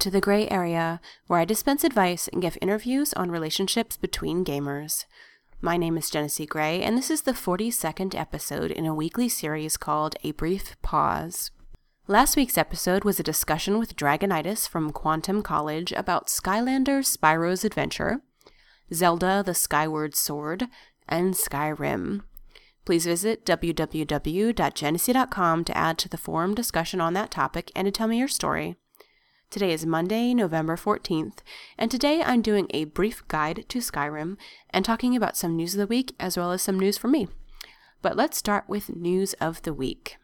To the Grey Area, where I dispense advice and give interviews on relationships between gamers. My name is Jenesee Grey, and this is the 42nd episode in a weekly series called A Brief Pause. Last week's episode was a discussion with Dragonitis from Quantum College about Skylander Spyro's Adventure, Zelda the Skyward Sword, and Skyrim. Please visit www.jenesee.com to add to the forum discussion on that topic and to tell me your story. Today is Monday, November 14th, and today I'm doing a brief guide to Skyrim and talking about some news of the week as well as some news for me. But let's start with news of the week.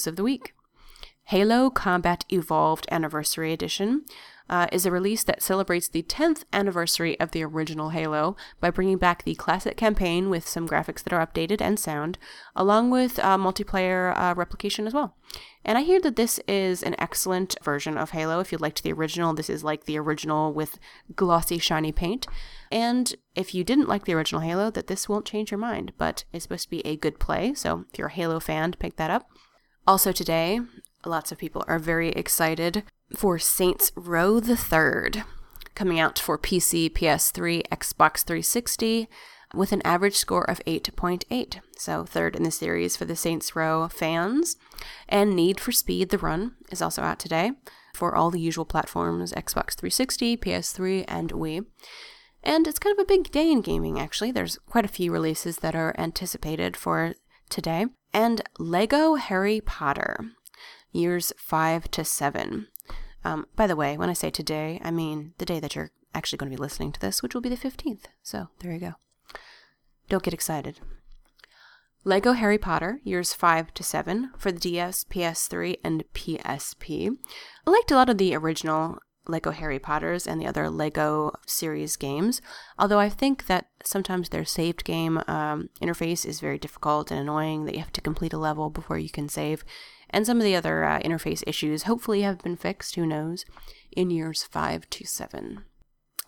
News of the week. Halo Combat Evolved Anniversary Edition uh, is a release that celebrates the 10th anniversary of the original Halo by bringing back the classic campaign with some graphics that are updated and sound, along with uh, multiplayer uh, replication as well. And I hear that this is an excellent version of Halo. If you liked the original, this is like the original with glossy, shiny paint. And if you didn't like the original Halo, that this won't change your mind, but it's supposed to be a good play. So if you're a Halo fan, pick that up. Also, today, lots of people are very excited for Saints Row the Third, coming out for PC, PS3, Xbox 360, with an average score of 8.8. So, third in the series for the Saints Row fans. And Need for Speed The Run is also out today for all the usual platforms Xbox 360, PS3, and Wii. And it's kind of a big day in gaming, actually. There's quite a few releases that are anticipated for today and Lego Harry Potter, years 5 to 7. Um, by the way, when I say today, I mean the day that you're actually going to be listening to this, which will be the 15th. So there you go. Don't get excited. Lego Harry Potter, years 5 to 7, for the DS, PS3, and PSP. I liked a lot of the original Lego Harry Potters and the other Lego series games. Although I think that sometimes their saved game um, interface is very difficult and annoying, that you have to complete a level before you can save. And some of the other uh, interface issues hopefully have been fixed, who knows, in years 5 to 7.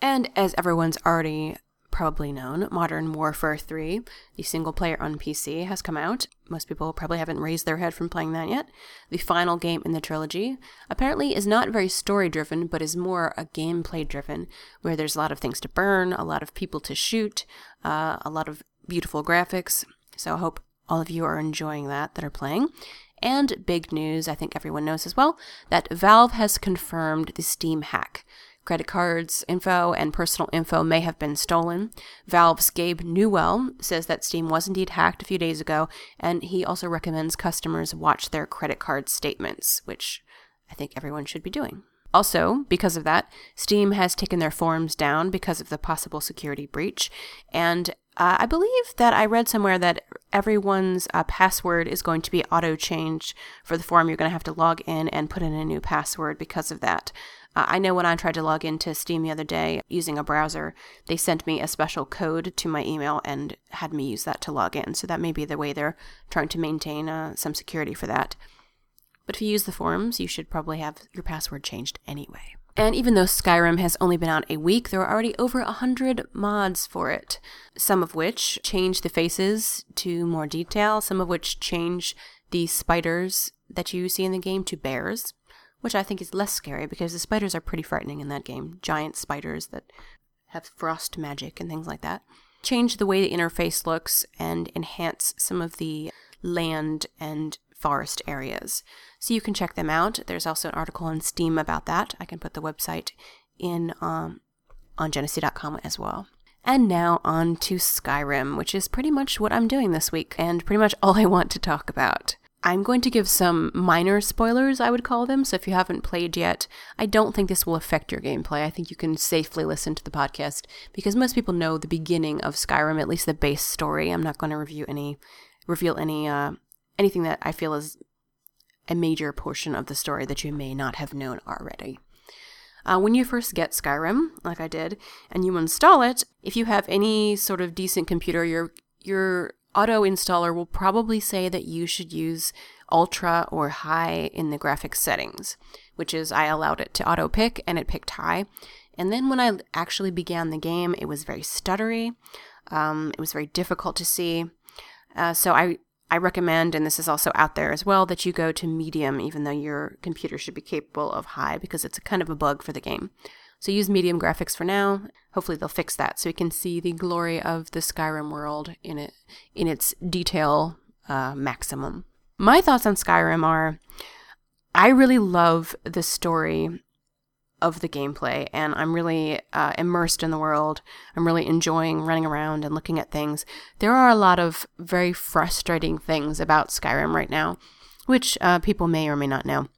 And as everyone's already probably known, Modern Warfare 3, the single player on PC, has come out. Most people probably haven't raised their head from playing that yet. The final game in the trilogy apparently is not very story driven, but is more a gameplay driven, where there's a lot of things to burn, a lot of people to shoot, uh, a lot of beautiful graphics. So I hope all of you are enjoying that that are playing. And big news, I think everyone knows as well, that Valve has confirmed the Steam hack. Credit cards info and personal info may have been stolen. Valve's Gabe Newell says that Steam was indeed hacked a few days ago, and he also recommends customers watch their credit card statements, which I think everyone should be doing. Also, because of that, Steam has taken their forums down because of the possible security breach. And uh, I believe that I read somewhere that everyone's uh, password is going to be auto changed for the forum. You're going to have to log in and put in a new password because of that. Uh, I know when I tried to log into Steam the other day using a browser, they sent me a special code to my email and had me use that to log in. So that may be the way they're trying to maintain uh, some security for that. But if you use the forums, you should probably have your password changed anyway. And even though Skyrim has only been out a week, there are already over a hundred mods for it. Some of which change the faces to more detail, some of which change the spiders that you see in the game to bears which I think is less scary because the spiders are pretty frightening in that game. Giant spiders that have frost magic and things like that. Change the way the interface looks and enhance some of the land and forest areas. So you can check them out. There's also an article on Steam about that. I can put the website in um, on Jenesee.com as well. And now on to Skyrim, which is pretty much what I'm doing this week and pretty much all I want to talk about. I'm going to give some minor spoilers, I would call them. So if you haven't played yet, I don't think this will affect your gameplay. I think you can safely listen to the podcast because most people know the beginning of Skyrim, at least the base story. I'm not going to review any, reveal any, uh, anything that I feel is a major portion of the story that you may not have known already. Uh, when you first get Skyrim, like I did, and you install it, if you have any sort of decent computer, your your auto installer will probably say that you should use ultra or high in the graphics settings, which is I allowed it to auto pick and it picked high. And then when I actually began the game, it was very stuttery. Um, it was very difficult to see. Uh, so I I recommend, and this is also out there as well, that you go to medium, even though your computer should be capable of high, because it's kind of a bug for the game. So use medium graphics for now. Hopefully they'll fix that so we can see the glory of the Skyrim world in it in its detail uh, maximum. My thoughts on Skyrim are I really love the story of the gameplay, and I'm really uh, immersed in the world. I'm really enjoying running around and looking at things. There are a lot of very frustrating things about Skyrim right now, which uh, people may or may not know.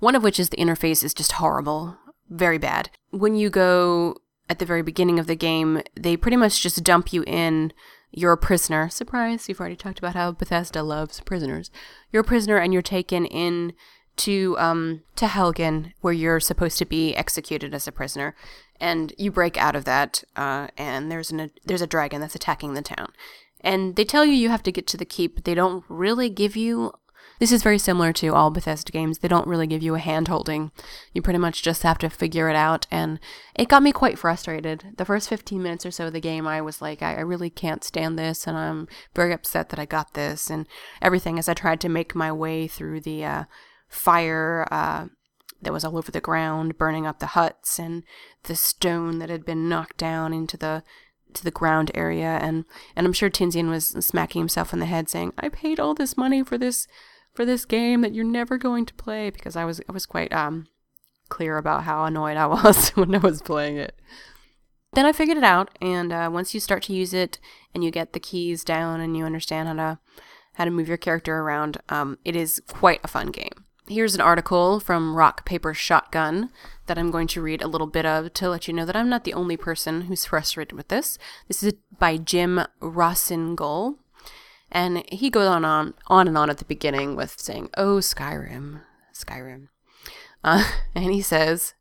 One of which is the interface is just horrible, very bad. When you go at the very beginning of the game, they pretty much just dump you in. You're a prisoner. Surprise, you've already talked about how Bethesda loves prisoners. You're a prisoner and you're taken in to um to Helgen, where you're supposed to be executed as a prisoner, and you break out of that, uh, and there's an there's a dragon that's attacking the town, and they tell you you have to get to the keep. But they don't really give you. This is very similar to all Bethesda games. They don't really give you a hand holding. You pretty much just have to figure it out, and it got me quite frustrated. The first 15 minutes or so of the game, I was like, I, really can't stand this, and I'm very upset that I got this, and everything as I tried to make my way through the uh, fire uh, that was all over the ground, burning up the huts, and the stone that had been knocked down into the to the ground area. And and I'm sure Tinsian was smacking himself in the head, saying, "I paid all this money for this for this game that you're never going to play," because I was I was quite um clear about how annoyed I was when I was playing it. Then I figured it out, and uh, once you start to use it and you get the keys down and you understand how to how to move your character around, um, it is quite a fun game. Here's an article from Rock Paper Shotgun that I'm going to read a little bit of to let you know that I'm not the only person who's frustrated with this. This is by Jim Rossignol. And he goes on, on, on and on at the beginning with saying, Oh, Skyrim, Skyrim. Uh, and he says,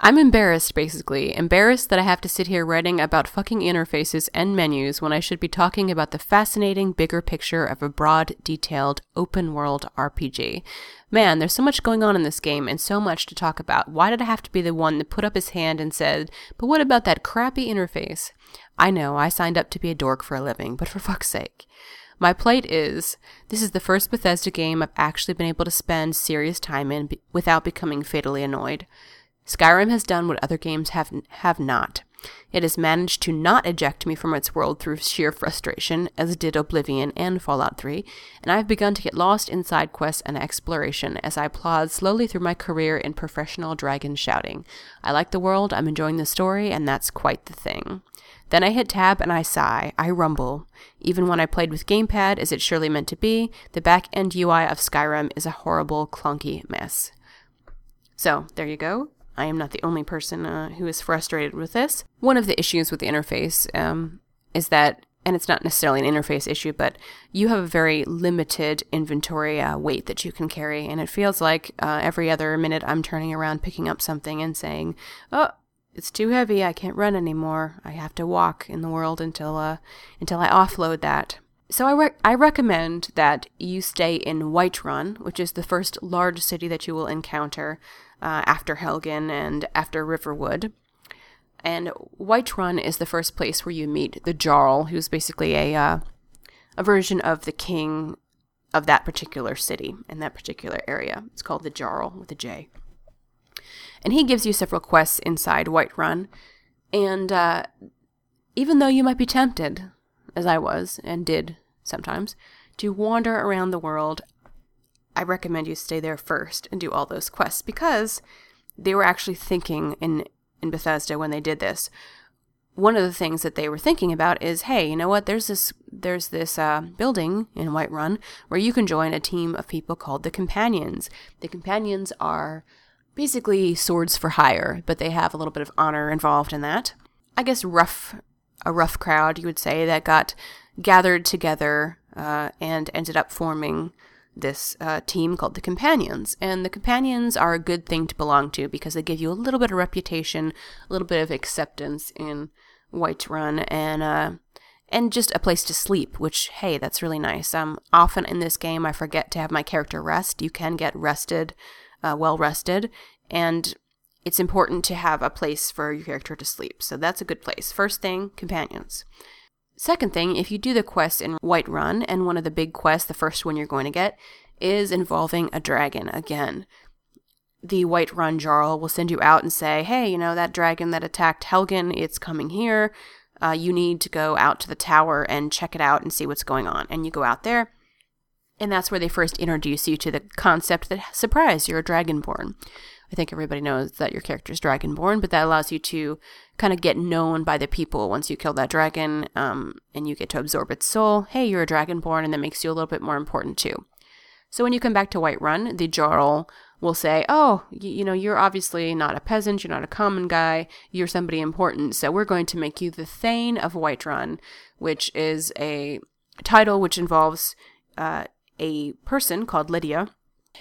I'm embarrassed, basically. Embarrassed that I have to sit here writing about fucking interfaces and menus when I should be talking about the fascinating bigger picture of a broad, detailed, open world RPG. Man, there's so much going on in this game and so much to talk about. Why did I have to be the one that put up his hand and said, But what about that crappy interface? I know, I signed up to be a dork for a living, but for fuck's sake. My plight is this is the first Bethesda game I've actually been able to spend serious time in without becoming fatally annoyed. Skyrim has done what other games have have not. It has managed to not eject me from its world through sheer frustration, as did Oblivion and Fallout 3, and I have begun to get lost in side quests and exploration as I plod slowly through my career in professional dragon shouting. I like the world, I'm enjoying the story, and that's quite the thing. Then I hit tab and I sigh, I rumble. Even when I played with Gamepad, as it surely meant to be, the back end UI of Skyrim is a horrible, clunky mess. So, there you go. I am not the only person uh, who is frustrated with this. One of the issues with the interface um, is that, and it's not necessarily an interface issue, but you have a very limited inventory uh, weight that you can carry, and it feels like uh, every other minute I'm turning around picking up something and saying, "Oh, it's too heavy. I can't run anymore. I have to walk in the world until uh, until I offload that." So I, rec- I recommend that you stay in Whiterun, which is the first large city that you will encounter uh, after Helgen and after Riverwood. And Whiterun is the first place where you meet the Jarl, who's basically a uh, a version of the king of that particular city in that particular area. It's called the Jarl with a J. And he gives you several quests inside Whiterun. And uh, even though you might be tempted, as I was and did sometimes, to wander around the world I recommend you stay there first and do all those quests because they were actually thinking in in Bethesda when they did this. One of the things that they were thinking about is, hey, you know what? There's this there's this uh, building in Whiterun where you can join a team of people called the Companions. The Companions are basically swords for hire, but they have a little bit of honor involved in that. I guess rough a rough crowd, you would say, that got gathered together uh, and ended up forming this uh, team called the Companions. And the Companions are a good thing to belong to because they give you a little bit of reputation, a little bit of acceptance in Whiterun, and uh, and just a place to sleep. Which hey, that's really nice. Um, often in this game, I forget to have my character rest. You can get rested, uh, well rested, and it's important to have a place for your character to sleep. So that's a good place. First thing, companions. Second thing, if you do the quest in Whiterun, and one of the big quests, the first one you're going to get, is involving a dragon again. The Whiterun Jarl will send you out and say, hey, you know, that dragon that attacked Helgen, it's coming here. Uh, you need to go out to the tower and check it out and see what's going on. And you go out there, and that's where they first introduce you to the concept that, surprise, you're a dragonborn. I think everybody knows that your character is dragonborn, but that allows you to kind of get known by the people once you kill that dragon um, and you get to absorb its soul. Hey, you're a dragonborn, and that makes you a little bit more important too. So when you come back to Whiterun, the Jarl will say, Oh, you, you know, you're obviously not a peasant, you're not a common guy, you're somebody important, so we're going to make you the Thane of Whiterun, which is a title which involves uh, a person called Lydia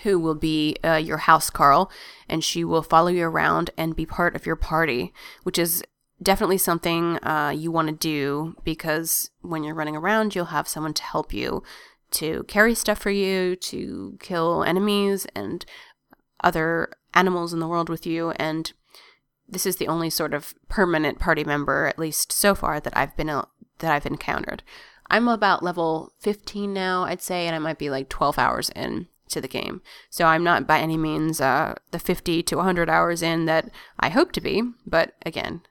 who will be uh, your housecarl, and she will follow you around and be part of your party, which is definitely something uh, you want to do because when you're running around, you'll have someone to help you to carry stuff for you, to kill enemies and other animals in the world with you, and this is the only sort of permanent party member, at least so far, that I've been uh, that I've encountered. I'm about level 15 now, I'd say, and I might be like 12 hours in to the game. So I'm not by any means uh, the 50 to 100 hours in that I hope to be, but again,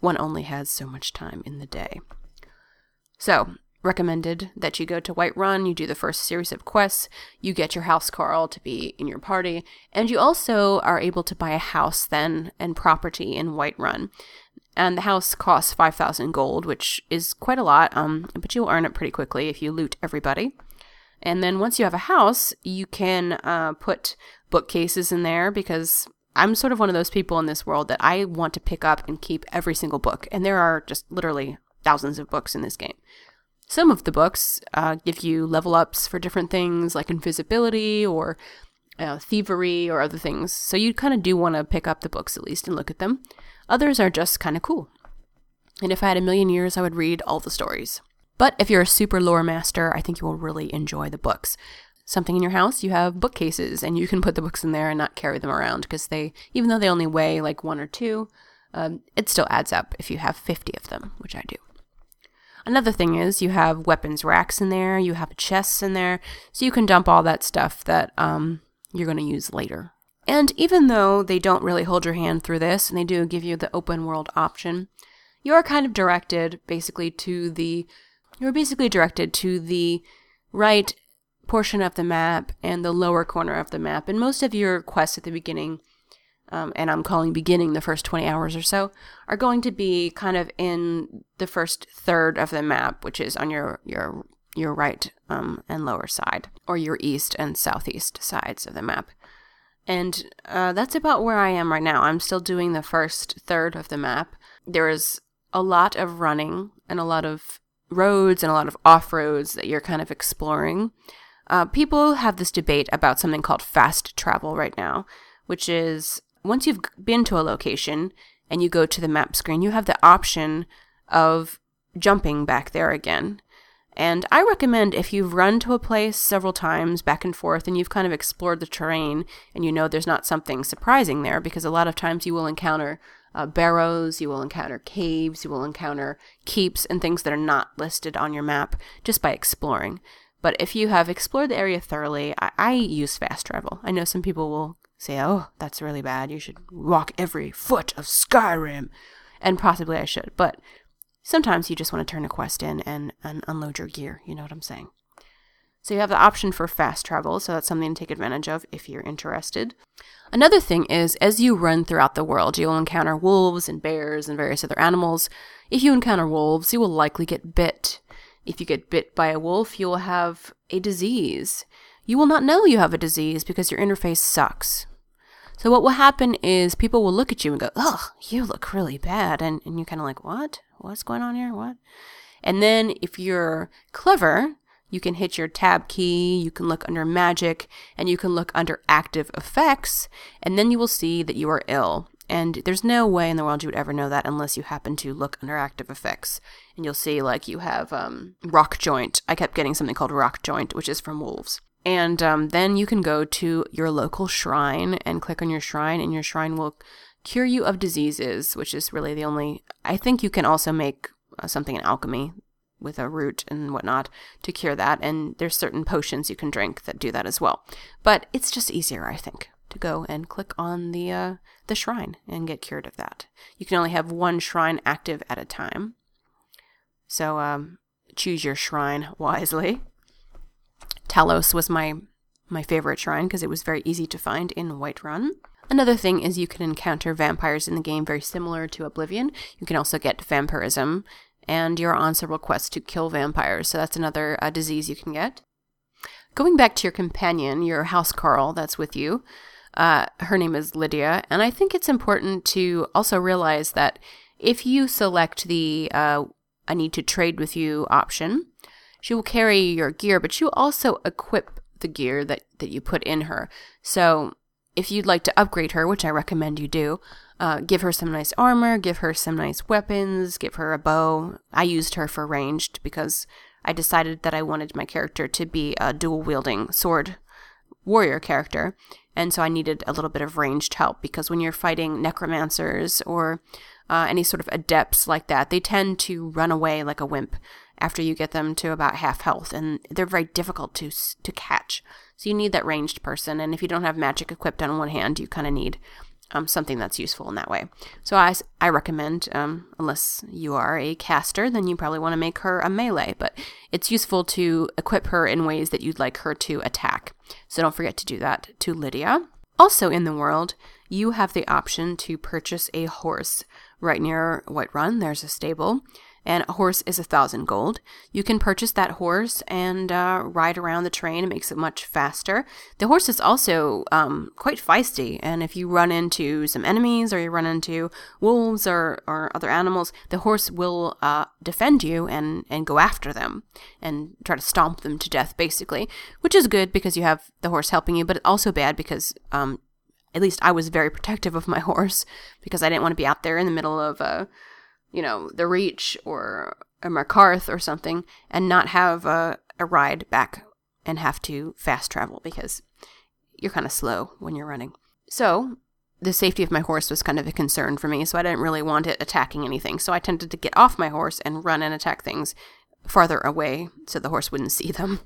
one only has so much time in the day. So, recommended that you go to Whiterun, you do the first series of quests, you get your housecarl to be in your party, and you also are able to buy a house then and property in Whiterun. And the house costs 5,000 gold, which is quite a lot, um, but you'll earn it pretty quickly if you loot everybody. And then once you have a house, you can uh, put bookcases in there because I'm sort of one of those people in this world that I want to pick up and keep every single book. And there are just literally thousands of books in this game. Some of the books uh, give you level ups for different things like invisibility or uh, thievery or other things. So you kind of do want to pick up the books at least and look at them. Others are just kind of cool. And if I had a million years, I would read all the stories. But if you're a super lore master, I think you will really enjoy the books. Something in your house, you have bookcases, and you can put the books in there and not carry them around because they, even though they only weigh like one or two, um, it still adds up if you have 50 of them, which I do. Another thing is you have weapons racks in there, you have chests in there, so you can dump all that stuff that um, you're going to use later. And even though they don't really hold your hand through this, and they do give you the open world option, you are kind of directed basically to the you're basically directed to the right portion of the map and the lower corner of the map. And most of your quests at the beginning, um, and I'm calling beginning the first 20 hours or so, are going to be kind of in the first third of the map, which is on your your your right um, and lower side, or your east and southeast sides of the map. And uh, that's about where I am right now. I'm still doing the first third of the map. There is a lot of running and a lot of roads and a lot of off roads that you're kind of exploring. Uh, people have this debate about something called fast travel right now, which is once you've been to a location and you go to the map screen, you have the option of jumping back there again. And I recommend if you've run to a place several times back and forth and you've kind of explored the terrain and you know there's not something surprising there, because a lot of times you will encounter uh, barrows, you will encounter caves, you will encounter keeps and things that are not listed on your map just by exploring. But if you have explored the area thoroughly, I, I use fast travel. I know some people will say, oh, that's really bad. You should walk every foot of Skyrim. And possibly I should. But sometimes you just want to turn a quest in and, and unload your gear. You know what I'm saying? So you have the option for fast travel, so that's something to take advantage of if you're interested. Another thing is, as you run throughout the world, you'll encounter wolves and bears and various other animals. If you encounter wolves, you will likely get bit. If you get bit by a wolf, you will have a disease. You will not know you have a disease because your interface sucks. So what will happen is people will look at you and go, "Ugh, you look really bad," and, and you're kind of like, "What? What's going on here? What?" And then if you're clever, you can hit your tab key, you can look under magic, and you can look under active effects, and then you will see that you are ill. And there's no way in the world you would ever know that unless you happen to look under active effects. And you'll see, like, you have um, rock joint. I kept getting something called rock joint, which is from wolves. And um, then you can go to your local shrine and click on your shrine, and your shrine will cure you of diseases, which is really the only. I think you can also make uh, something in alchemy with a root and whatnot to cure that. And there's certain potions you can drink that do that as well. But it's just easier, I think, to go and click on the uh, the shrine and get cured of that. You can only have one shrine active at a time. So um, choose your shrine wisely. Talos was my my favorite shrine because it was very easy to find in Whiterun. Another thing is you can encounter vampires in the game very similar to Oblivion. You can also get vampirism and you're on several quests to kill vampires. So that's another uh, disease you can get. Going back to your companion, your housecarl that's with you, uh, her name is Lydia, and I think it's important to also realize that if you select the uh, I need to trade with you option, she will carry your gear, but will also equip the gear that, that you put in her. So if you'd like to upgrade her, which I recommend you do, uh, give her some nice armor, give her some nice weapons, give her a bow. I used her for ranged because I decided that I wanted my character to be a dual wielding sword warrior character. And so I needed a little bit of ranged help because when you're fighting necromancers or uh, any sort of adepts like that, they tend to run away like a wimp after you get them to about half health, and they're very difficult to to catch. So you need that ranged person, and if you don't have magic equipped on one hand, you kind of need um, something that's useful in that way. So I, I recommend, um, unless you are a caster, then you probably want to make her a melee, but it's useful to equip her in ways that you'd like her to attack. So don't forget to do that to Lydia. Also in the world, you have the option to purchase a horse. Right near Whiterun, there's a stable and a horse is a thousand gold. You can purchase that horse and uh, ride around the train. It makes it much faster. The horse is also um, quite feisty, and if you run into some enemies or you run into wolves or, or other animals, the horse will uh, defend you and, and go after them and try to stomp them to death, basically, which is good because you have the horse helping you, but it's also bad because um, at least I was very protective of my horse because I didn't want to be out there in the middle of a you know, the Reach or a Markarth or something and not have a, a ride back and have to fast travel because you're kind of slow when you're running. So, the safety of my horse was kind of a concern for me, so I didn't really want it attacking anything. So I tended to get off my horse and run and attack things farther away so the horse wouldn't see them.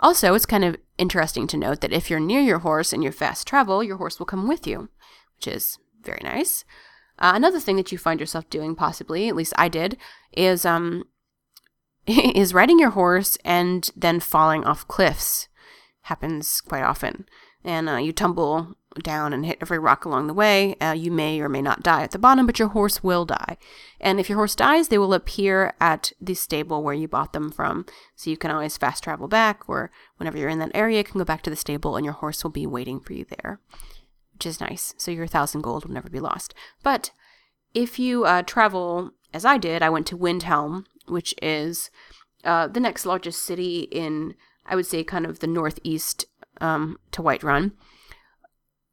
Also, it's kind of interesting to note that if you're near your horse and you fast travel, your horse will come with you, which is very nice. Uh, another thing that you find yourself doing, possibly, at least I did, is um, is riding your horse and then falling off cliffs. Happens quite often, and uh, you tumble down and hit every rock along the way. Uh, you may or may not die at the bottom, but your horse will die. And if your horse dies, they will appear at the stable where you bought them from. So you can always fast travel back, or whenever you're in that area, you can go back to the stable and your horse will be waiting for you there which is nice. So your thousand gold will never be lost. But if you uh, travel, as I did, I went to Windhelm, which is uh, the next largest city in, I would say, kind of the northeast um, to Whiterun.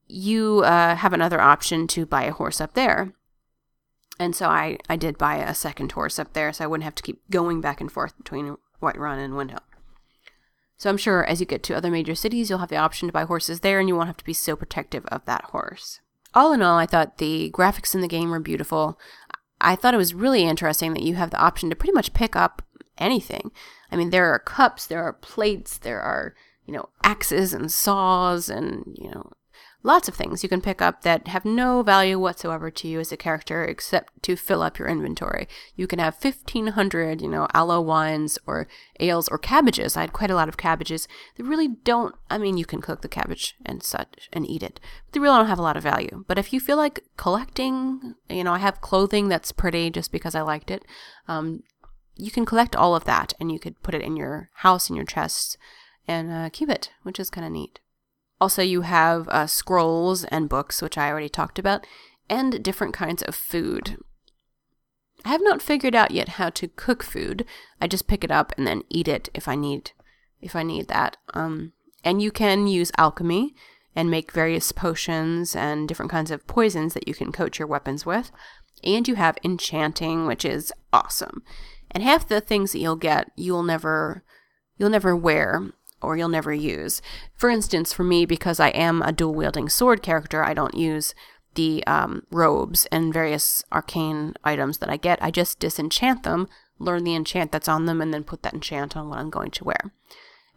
You uh, have another option to buy a horse up there. And so I, I did buy a second horse up there, so I wouldn't have to keep going back and forth between Whiterun and Windhelm. So I'm sure as you get to other major cities, you'll have the option to buy horses there and you won't have to be so protective of that horse. All in all, I thought the graphics in the game were beautiful. I thought it was really interesting that you have the option to pretty much pick up anything. I mean, there are cups, there are plates, there are, you know, axes and saws and, you know, lots of things you can pick up that have no value whatsoever to you as a character except to fill up your inventory. You can have 1500, you know, aloe wines or ales or cabbages. I had quite a lot of cabbages. They really don't, I mean, you can cook the cabbage and such and eat it, but they really don't have a lot of value. But if you feel like collecting, you know, I have clothing that's pretty just because I liked it. Um, you can collect all of that and you could put it in your house, in your chests, and uh, keep it, which is kind of neat. Also, you have uh, scrolls and books, which I already talked about, and different kinds of food. I have not figured out yet how to cook food. I just pick it up and then eat it if I need if I need that. Um, and you can use alchemy and make various potions and different kinds of poisons that you can coat your weapons with. And you have enchanting, which is awesome. And half the things that you'll get, you'll never you'll never wear or you'll never use. For instance, for me, because I am a dual wielding sword character, I don't use the um, robes and various arcane items that I get. I just disenchant them, learn the enchant that's on them, and then put that enchant on what I'm going to wear.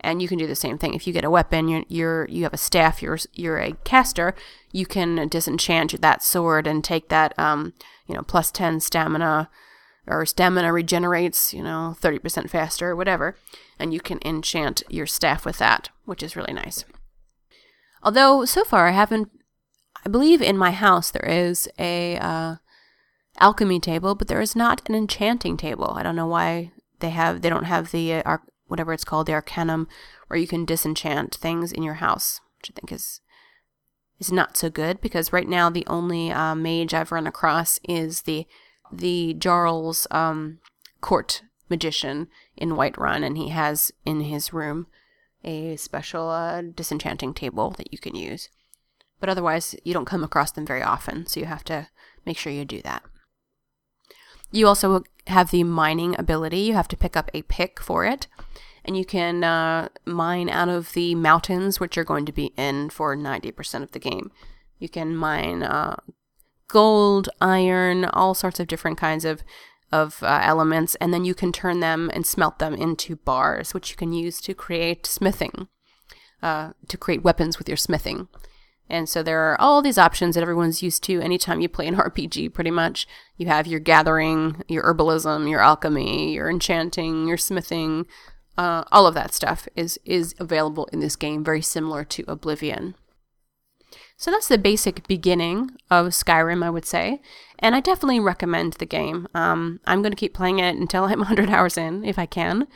And you can do the same thing. If you get a weapon, you're, you're you have a staff, you're you're a caster. You can disenchant that sword and take that um, you know plus ten stamina or stamina regenerates, you know, 30% faster, whatever, and you can enchant your staff with that, which is really nice. Although so far I haven't, I believe in my house there is a uh, alchemy table, but there is not an enchanting table. I don't know why they have, they don't have the uh, whatever it's called, the arcanum, where you can disenchant things in your house, which I think is is not so good because right now the only uh, mage I've run across is the the Jarl's um, court magician in Whiterun, and he has in his room a special uh, disenchanting table that you can use. But otherwise, you don't come across them very often, so you have to make sure you do that. You also have the mining ability. You have to pick up a pick for it, and you can uh, mine out of the mountains, which you're going to be in for 90% of the game. You can mine uh, gold, iron, all sorts of different kinds of of uh, elements, and then you can turn them and smelt them into bars, which you can use to create smithing, uh, to create weapons with your smithing. And so there are all these options that everyone's used to anytime you play an RPG, pretty much. You have your gathering, your herbalism, your alchemy, your enchanting, your smithing, uh, all of that stuff is, is available in this game, very similar to Oblivion. So that's the basic beginning of Skyrim, I would say. And I definitely recommend the game. Um, I'm going to keep playing it until I'm 100 hours in, if I can.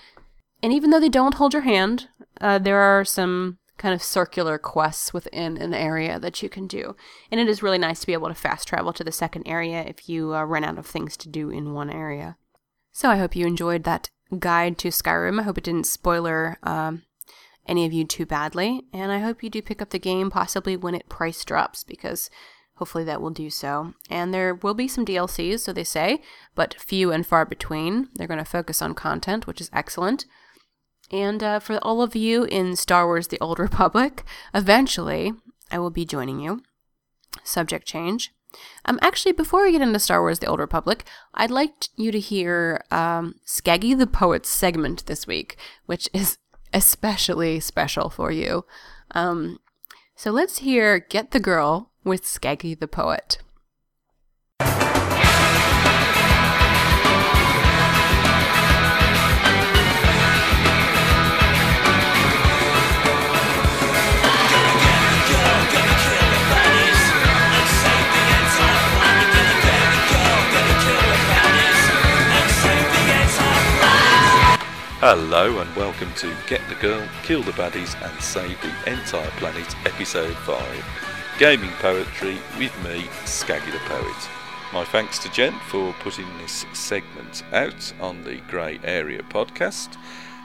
And even though they don't hold your hand, uh, there are some kind of circular quests within an area that you can do. And it is really nice to be able to fast travel to the second area if you uh, run out of things to do in one area. So I hope you enjoyed that guide to Skyrim. I hope it didn't spoiler um, any of you too badly, and I hope you do pick up the game possibly when it price drops because hopefully that will do so. And there will be some DLCs, so they say, but few and far between. They're going to focus on content, which is excellent. And uh, for all of you in Star Wars The Old Republic, eventually I will be joining you. Subject change. Um, actually, before we get into Star Wars The Old Republic, I'd like you to hear um, Skaggy the Poet's segment this week, which is especially special for you. Um, so let's hear Get the Girl with Skaggy the Poet. Hello and welcome to Get the Girl, Kill the Baddies and Save the Entire Planet, Episode 5 Gaming Poetry with me, Skaggy the Poet. My thanks to Jen for putting this segment out on the Grey Area podcast.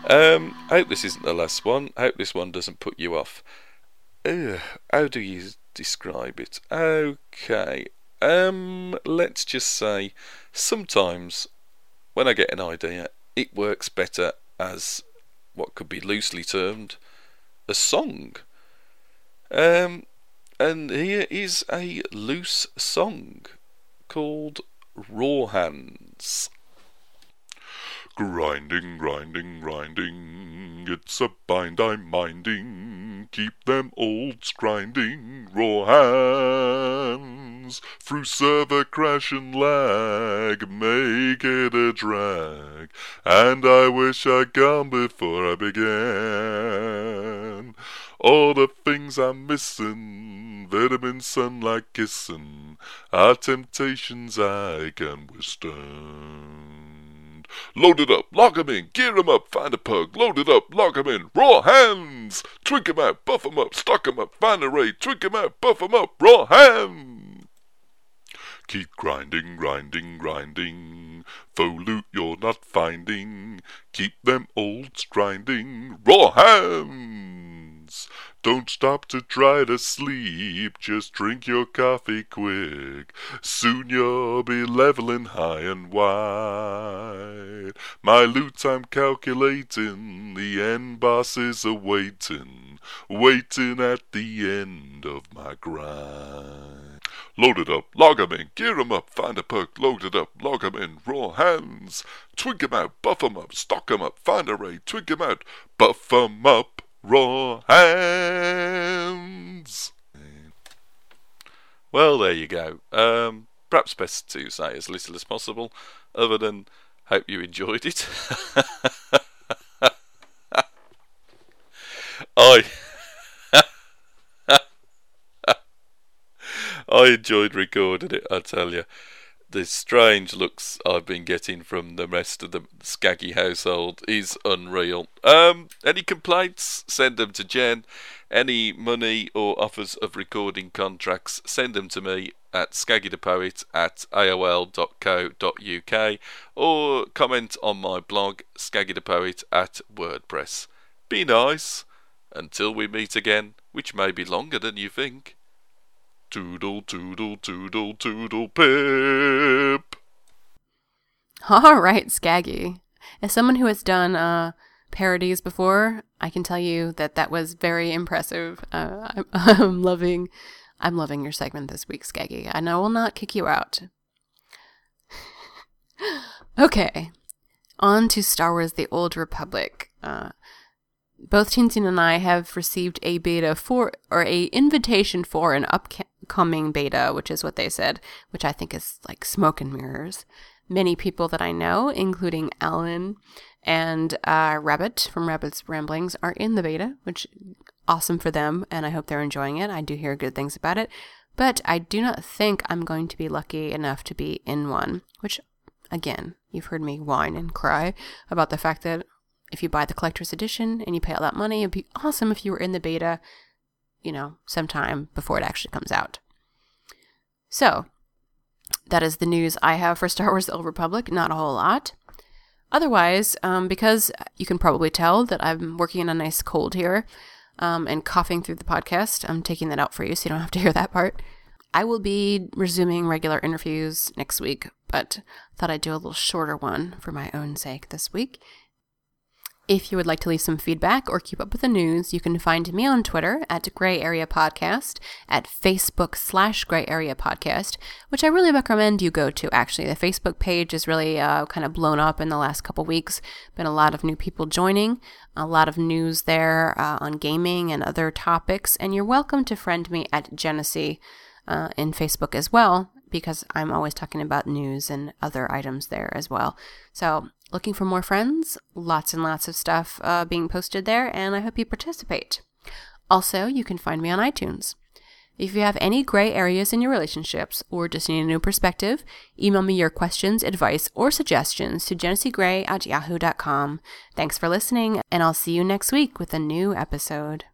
Um, I hope this isn't the last one. I hope this one doesn't put you off. Uh, how do you describe it? Okay. Um, let's just say sometimes when I get an idea, it works better as what could be loosely termed a song. Um, and here is a loose song called Raw Hands. Grinding, grinding, grinding, it's a bind I'm minding. Keep them olds grinding, raw hands. Through server crash and lag, make it a drag. And I wish I'd gone before I began. All the things I'm missing, vitamin sunlight kissing, are temptations I can withstand. Load it up, lock 'em in, gear 'em up, find a pug, load it up, lock 'em in, raw hands! Twink 'em out, buff 'em up, stock 'em up, find a raid, 'em out, buff 'em up, raw hands! Keep grinding, grinding, grinding. Foe loot you're not finding. Keep them olds grinding. Raw hands! Don't stop to try to sleep. Just drink your coffee quick. Soon you'll be leveling high and wide. My loot I'm calculating. The end boss is awaiting. Waiting at the end of my grind. Load it up, log 'em in, gear 'em up, find a perk, load it up, log 'em in, raw hands. Twig 'em out, buff 'em up, stock 'em up, find a raid, twig 'em out, buff 'em up, raw hands. Well, there you go. Um, perhaps best to say as little as possible, other than hope you enjoyed it. I. I enjoyed recording it, I tell you. The strange looks I've been getting from the rest of the Skaggy household is unreal. Um, any complaints? Send them to Jen. Any money or offers of recording contracts? Send them to me at skaggythepoet at aol.co.uk or comment on my blog skaggythepoet at wordpress. Be nice. Until we meet again, which may be longer than you think. Toodle, toodle, toodle, toodle, pip. All right, Skaggy. As someone who has done uh, parodies before, I can tell you that that was very impressive. Uh, I'm, I'm loving, I'm loving your segment this week, Skaggy, and I will not kick you out. okay, on to Star Wars: The Old Republic. Uh, both Tintin and I have received a beta for or a invitation for an upcoming beta, which is what they said, which I think is like smoke and mirrors. Many people that I know, including Alan and uh, Rabbit from Rabbit's Ramblings, are in the beta, which awesome for them, and I hope they're enjoying it. I do hear good things about it, but I do not think I'm going to be lucky enough to be in one. Which, again, you've heard me whine and cry about the fact that if you buy the collector's edition and you pay all that money, it'd be awesome if you were in the beta, you know, sometime before it actually comes out. So, that is the news I have for Star Wars The Old Republic. Not a whole lot. Otherwise, um, because you can probably tell that I'm working in a nice cold here um, and coughing through the podcast, I'm taking that out for you so you don't have to hear that part. I will be resuming regular interviews next week, but thought I'd do a little shorter one for my own sake this week. If you would like to leave some feedback or keep up with the news, you can find me on Twitter at Grey Area Podcast, at Facebook slash Grey Area Podcast, which I really recommend you go to. Actually, the Facebook page is really uh, kind of blown up in the last couple weeks. Been a lot of new people joining, a lot of news there uh, on gaming and other topics, and you're welcome to friend me at Jenesee uh, in Facebook as well because I'm always talking about news and other items there as well. So looking for more friends, lots and lots of stuff uh, being posted there, and I hope you participate. Also, you can find me on iTunes. If you have any gray areas in your relationships or just need a new perspective, email me your questions, advice, or suggestions to jeneseegrey at yahoo.com. Thanks for listening, and I'll see you next week with a new episode.